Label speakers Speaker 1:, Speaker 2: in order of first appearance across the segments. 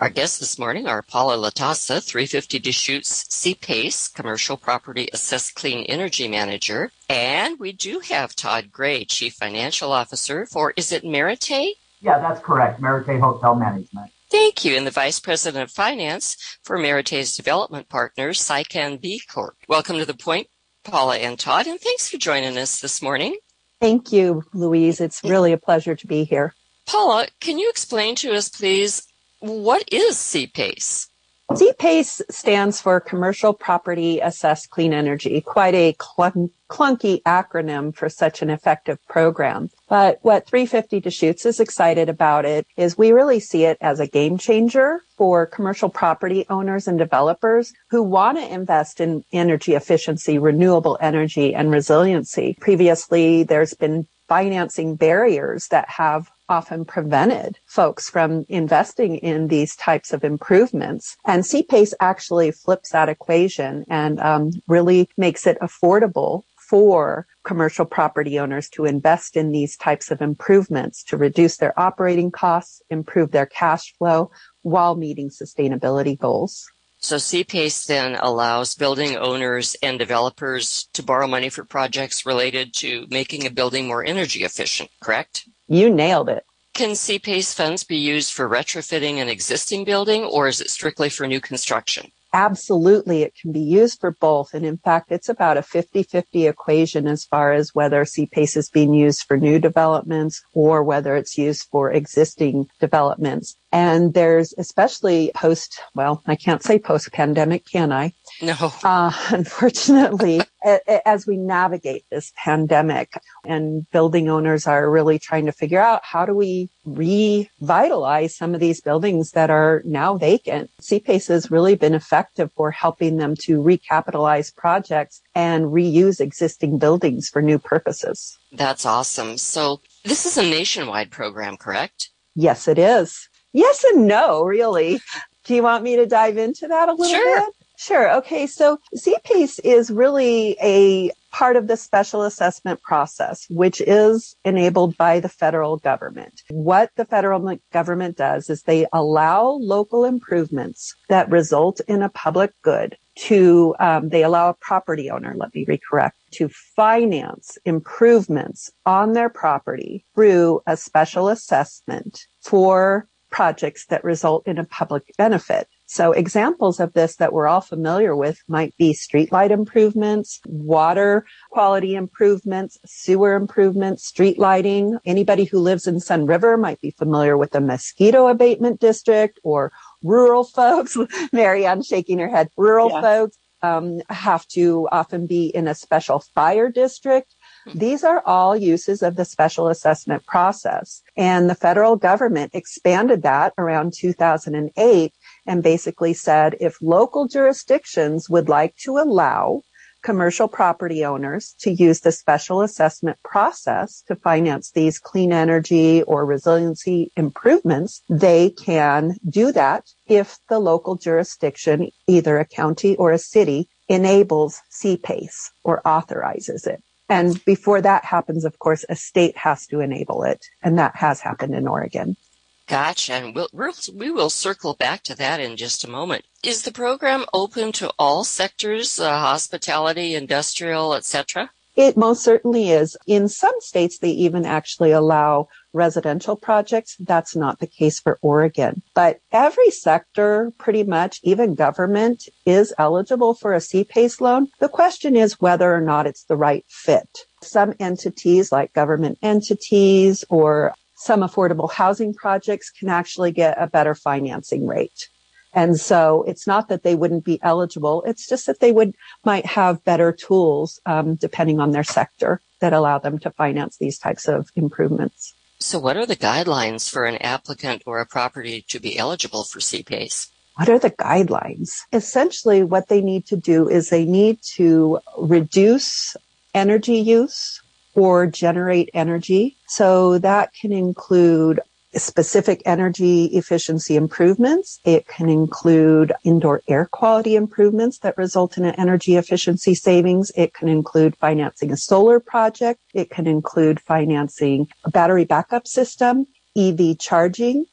Speaker 1: Our guests this morning are Paula Latasa, 350 Deschutes CPACE, Commercial Property Assessed Clean Energy Manager. And we do have Todd Gray, Chief Financial Officer for, is it Merete?
Speaker 2: Yeah, that's correct. Merete Hotel Management.
Speaker 1: Thank you. And the Vice President of Finance for Merete's Development Partners, Sycan B Corp. Welcome to the point, Paula and Todd, and thanks for joining us this morning.
Speaker 3: Thank you, Louise. It's really a pleasure to be here.
Speaker 1: Paula, can you explain to us, please, what is CPACE?
Speaker 3: CPACE stands for Commercial Property Assessed Clean Energy, quite a clunk- clunky acronym for such an effective program. But what 350 Deschutes is excited about it is we really see it as a game changer for commercial property owners and developers who want to invest in energy efficiency, renewable energy, and resiliency. Previously, there's been financing barriers that have often prevented folks from investing in these types of improvements. And CPACE actually flips that equation and um, really makes it affordable for commercial property owners to invest in these types of improvements to reduce their operating costs, improve their cash flow while meeting sustainability goals.
Speaker 1: So CPACE then allows building owners and developers to borrow money for projects related to making a building more energy efficient, correct?
Speaker 3: You nailed it.
Speaker 1: Can CPACE funds be used for retrofitting an existing building or is it strictly for new construction?
Speaker 3: Absolutely, it can be used for both. And in fact, it's about a 50-50 equation as far as whether CPACE is being used for new developments or whether it's used for existing developments. And there's especially post, well, I can't say post pandemic, can I?
Speaker 1: No.
Speaker 3: Uh, unfortunately, as we navigate this pandemic and building owners are really trying to figure out how do we revitalize some of these buildings that are now vacant. CPACE has really been effective for helping them to recapitalize projects and reuse existing buildings for new purposes.
Speaker 1: That's awesome. So this is a nationwide program, correct?
Speaker 3: Yes, it is. Yes and no, really. Do you want me to dive into that a little
Speaker 1: sure.
Speaker 3: bit? Sure. Okay. So CPACE is really a part of the special assessment process, which is enabled by the federal government. What the federal government does is they allow local improvements that result in a public good to, um, they allow a property owner, let me recorrect, to finance improvements on their property through a special assessment for projects that result in a public benefit. So examples of this that we're all familiar with might be streetlight improvements, water quality improvements, sewer improvements, street lighting. Anybody who lives in Sunriver might be familiar with the mosquito abatement district or rural folks. Mary Ann shaking her head. Rural yeah. folks um, have to often be in a special fire district. These are all uses of the special assessment process. And the federal government expanded that around 2008 and basically said if local jurisdictions would like to allow commercial property owners to use the special assessment process to finance these clean energy or resiliency improvements, they can do that if the local jurisdiction, either a county or a city, enables CPACE or authorizes it. And before that happens, of course, a state has to enable it. And that has happened in Oregon.
Speaker 1: Gotcha. And we'll, we'll, we will circle back to that in just a moment. Is the program open to all sectors, uh, hospitality, industrial, etc.?
Speaker 3: It most certainly is. In some states, they even actually allow residential projects. That's not the case for Oregon. But every sector, pretty much, even government, is eligible for a CPACE loan. The question is whether or not it's the right fit. Some entities, like government entities or some affordable housing projects, can actually get a better financing rate. And so it's not that they wouldn't be eligible. It's just that they would might have better tools, um, depending on their sector that allow them to finance these types of improvements.
Speaker 1: So what are the guidelines for an applicant or a property to be eligible for CPACE?
Speaker 3: What are the guidelines? Essentially, what they need to do is they need to reduce energy use or generate energy. So that can include specific energy efficiency improvements. It can include indoor air quality improvements that result in an energy efficiency savings. It can include financing a solar project. It can include financing a battery backup system, EV charging.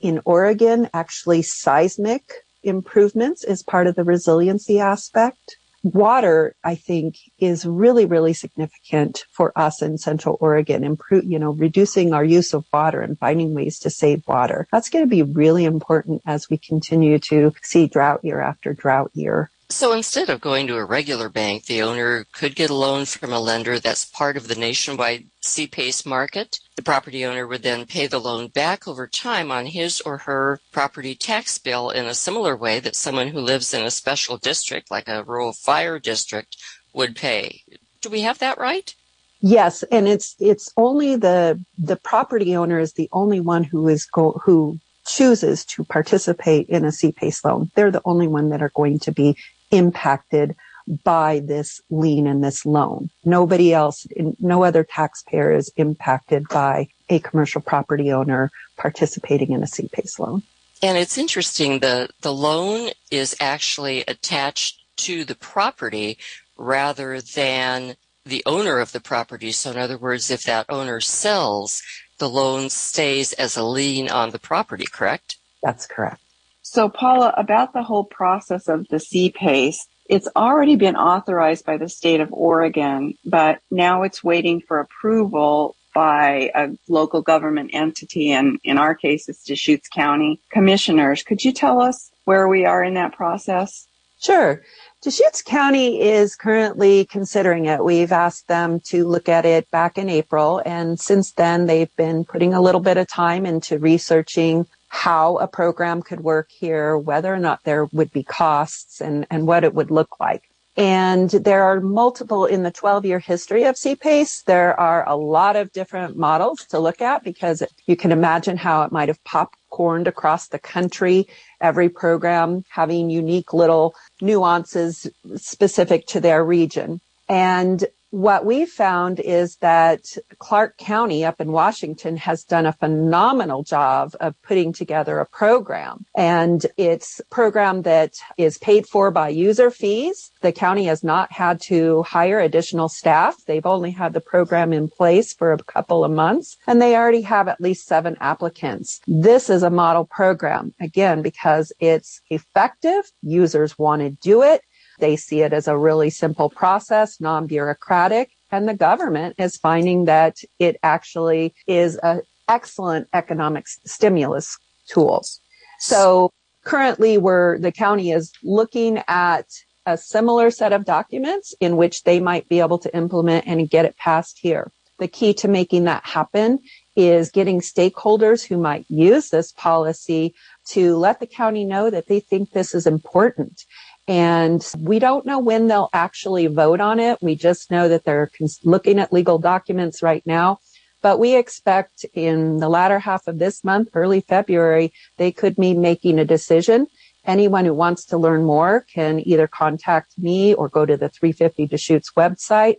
Speaker 3: in Oregon, actually seismic improvements is part of the resiliency aspect. Water, I think, is really, really significant for us in Central Oregon. Improve, you know, reducing our use of water and finding ways to save water. That's going to be really important as we continue to see drought year after drought year.
Speaker 1: So instead of going to a regular bank, the owner could get a loan from a lender that's part of the nationwide CPACE market. The property owner would then pay the loan back over time on his or her property tax bill in a similar way that someone who lives in a special district, like a rural fire district, would pay. Do we have that right?
Speaker 3: Yes, and it's it's only the the property owner is the only one who is go who chooses to participate in a CPACE loan. They're the only one that are going to be impacted by this lien and this loan. Nobody else, no other taxpayer is impacted by a commercial property owner participating in a CPACE loan.
Speaker 1: And it's interesting, the, the loan is actually attached to the property rather than the owner of the property. So in other words, if that owner sells, the loan stays as a lien on the property, correct?
Speaker 3: That's correct.
Speaker 4: So, Paula, about the whole process of the CPACE, it's already been authorized by the state of Oregon, but now it's waiting for approval by a local government entity, and in our case, it's Deschutes County commissioners. Could you tell us where we are in that process?
Speaker 3: Sure. Deschutes County is currently considering it. We've asked them to look at it back in April, and since then they've been putting a little bit of time into researching how a program could work here, whether or not there would be costs and, and what it would look like. And there are multiple in the 12 year history of CPACE. There are a lot of different models to look at because you can imagine how it might have popcorned across the country. Every program having unique little nuances specific to their region. And what we found is that Clark County up in Washington has done a phenomenal job of putting together a program. And it's a program that is paid for by user fees. The county has not had to hire additional staff. They've only had the program in place for a couple of months and they already have at least seven applicants. This is a model program again because it's effective. Users want to do it. They see it as a really simple process, non-bureaucratic, and the government is finding that it actually is an excellent economic stimulus tool. So currently where the county is looking at a similar set of documents in which they might be able to implement and get it passed here. The key to making that happen is getting stakeholders who might use this policy to let the county know that they think this is important and we don't know when they'll actually vote on it. We just know that they're looking at legal documents right now. But we expect in the latter half of this month, early February, they could be making a decision. Anyone who wants to learn more can either contact me or go to the 350 Deschutes website.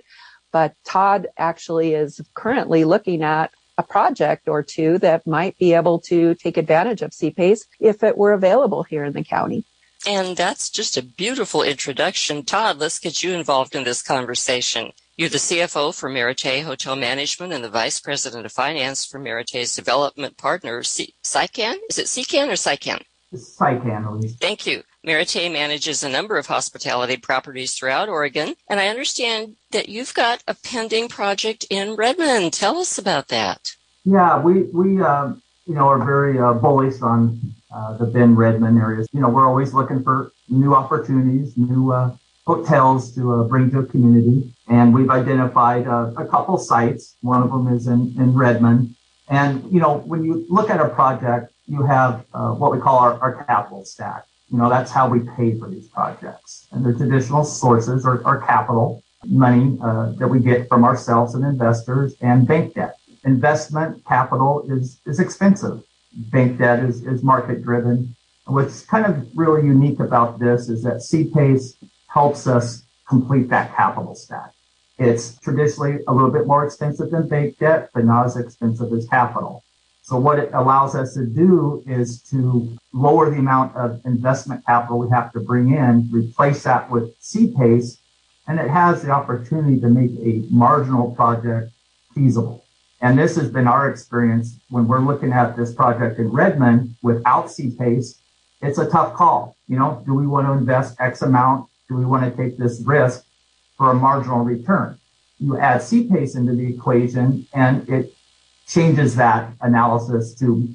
Speaker 3: But Todd actually is currently looking at a project or two that might be able to take advantage of CPACE if it were available here in the county.
Speaker 1: And that's just a beautiful introduction. Todd, let's get you involved in this conversation. You're the CFO for Merete Hotel Management and the Vice President of Finance for Merete's development partner, C- Sycan? Is it Sycan or Sycan?
Speaker 2: Sycan, Louise.
Speaker 1: Thank you. Merete manages a number of hospitality properties throughout Oregon, and I understand that you've got a pending project in Redmond. Tell us about that.
Speaker 2: Yeah, we, we uh, you know, are very uh, bullish on uh, the Bend Redmond areas. You know, we're always looking for new opportunities, new uh, hotels to uh, bring to a community. And we've identified uh, a couple sites. One of them is in, in Redmond. And, you know, when you look at a project, you have uh, what we call our, our capital stack. You know, that's how we pay for these projects. And the traditional sources are, are capital, money that we get from ourselves and investors, and bank debt. Investment capital is, is expensive bank debt is, is market driven. What's kind of really unique about this is that CPACE helps us complete that capital stack. It's traditionally a little bit more expensive than bank debt, but not as expensive as capital. So what it allows us to do is to lower the amount of investment capital we have to bring in, replace that with CPACE, and it has the opportunity to make a marginal project feasible. And this has been our experience when we're looking at this project in Redmond without CPACE. It's a tough call. You know, do we want to invest X amount? Do we want to take this risk for a marginal return? You add CPACE into the equation and it changes that analysis to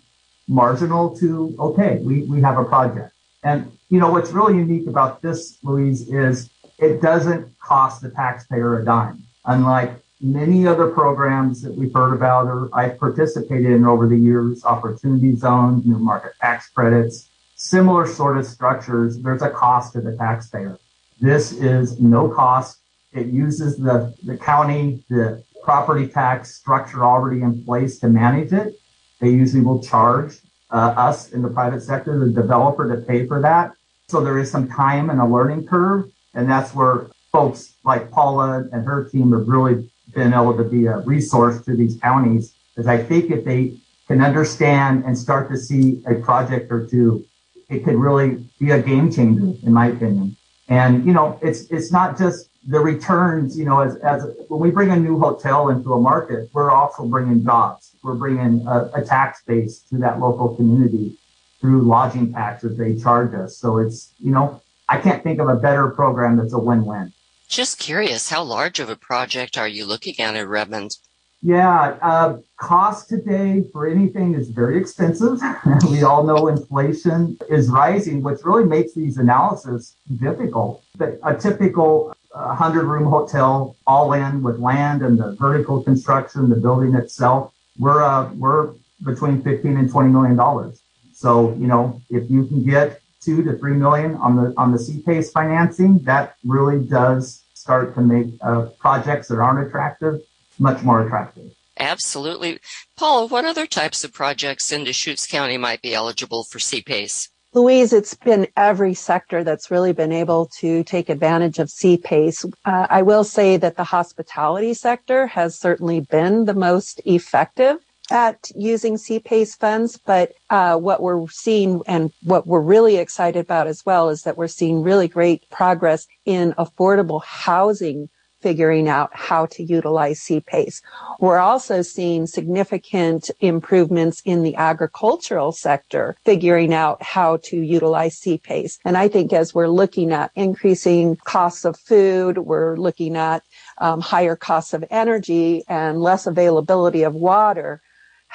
Speaker 2: marginal to okay, we, we have a project. And you know what's really unique about this, Louise, is it doesn't cost the taxpayer a dime. Unlike many other programs that we've heard about or I've participated in over the years, opportunity zones, new market tax credits, similar sort of structures, there's a cost to the taxpayer. This is no cost. It uses the, the county, the property tax structure already in place to manage it. They usually will charge uh, us in the private sector, the developer to pay for that. So there is some time and a learning curve. And that's where folks like Paula and her team have really been able to be a resource to these counties. Because I think if they can understand and start to see a project or two, it could really be a game changer, in my opinion. And, you know, it's, it's not just the returns, you know, as, as when we bring a new hotel into a market, we're also bringing jobs. We're bringing a, a tax base to that local community through lodging taxes they charge us. So it's, you know, I can't think of a better program that's a win-win.
Speaker 1: Just curious, how large of a project are you looking at at Redmond?
Speaker 2: Yeah, uh, cost today for anything is very expensive. we all know inflation is rising, which really makes these analysis difficult. But a typical 100 room hotel, all in with land and the vertical construction, the building itself, we're, uh, we're between 15 and 20 million dollars. So, you know, if you can get two to three million on the, on the CPACE financing, that really does start to make uh, projects that aren't attractive much more attractive.
Speaker 1: Absolutely. Paul, what other types of projects in Deschutes County might be eligible for CPACE?
Speaker 3: Louise, it's been every sector that's really been able to take advantage of CPACE. Uh, I will say that the hospitality sector has certainly been the most effective at using CPACE funds, but uh, what we're seeing and what we're really excited about as well is that we're seeing really great progress in affordable housing figuring out how to utilize CPACE. We're also seeing significant improvements in the agricultural sector, figuring out how to utilize CPACE. And I think as we're looking at increasing costs of food, we're looking at um, higher costs of energy and less availability of water,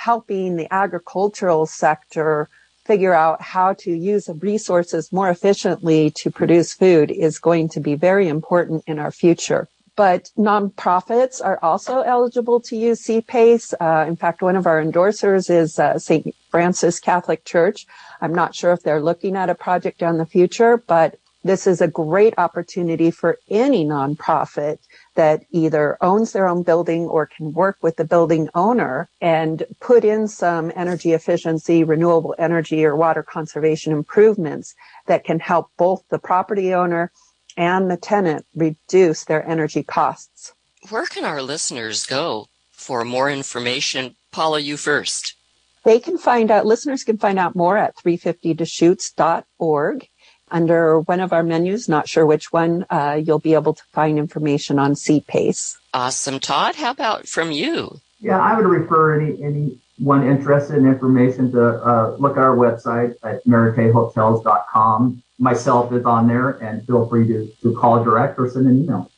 Speaker 3: helping the agricultural sector figure out how to use resources more efficiently to produce food is going to be very important in our future but nonprofits are also eligible to use CPACE. Uh, in fact, one of our endorsers is uh, St. Francis Catholic Church. I'm not sure if they're looking at a project down the future, but this is a great opportunity for any nonprofit that either owns their own building or can work with the building owner and put in some energy efficiency, renewable energy or water conservation improvements that can help both the property owner and the tenant reduce their energy costs.
Speaker 1: Where can our listeners go for more information? Paula, you first.
Speaker 3: They can find out, listeners can find out more at 350deschutes.org. Under one of our menus, not sure which one, uh, you'll be able to find information on CPACE.
Speaker 1: Awesome. Todd, how about from you?
Speaker 2: Yeah, I would refer any, anyone interested in information to uh, look at our website at meretehotels.com myself is on there and feel free to, to call direct or send an email.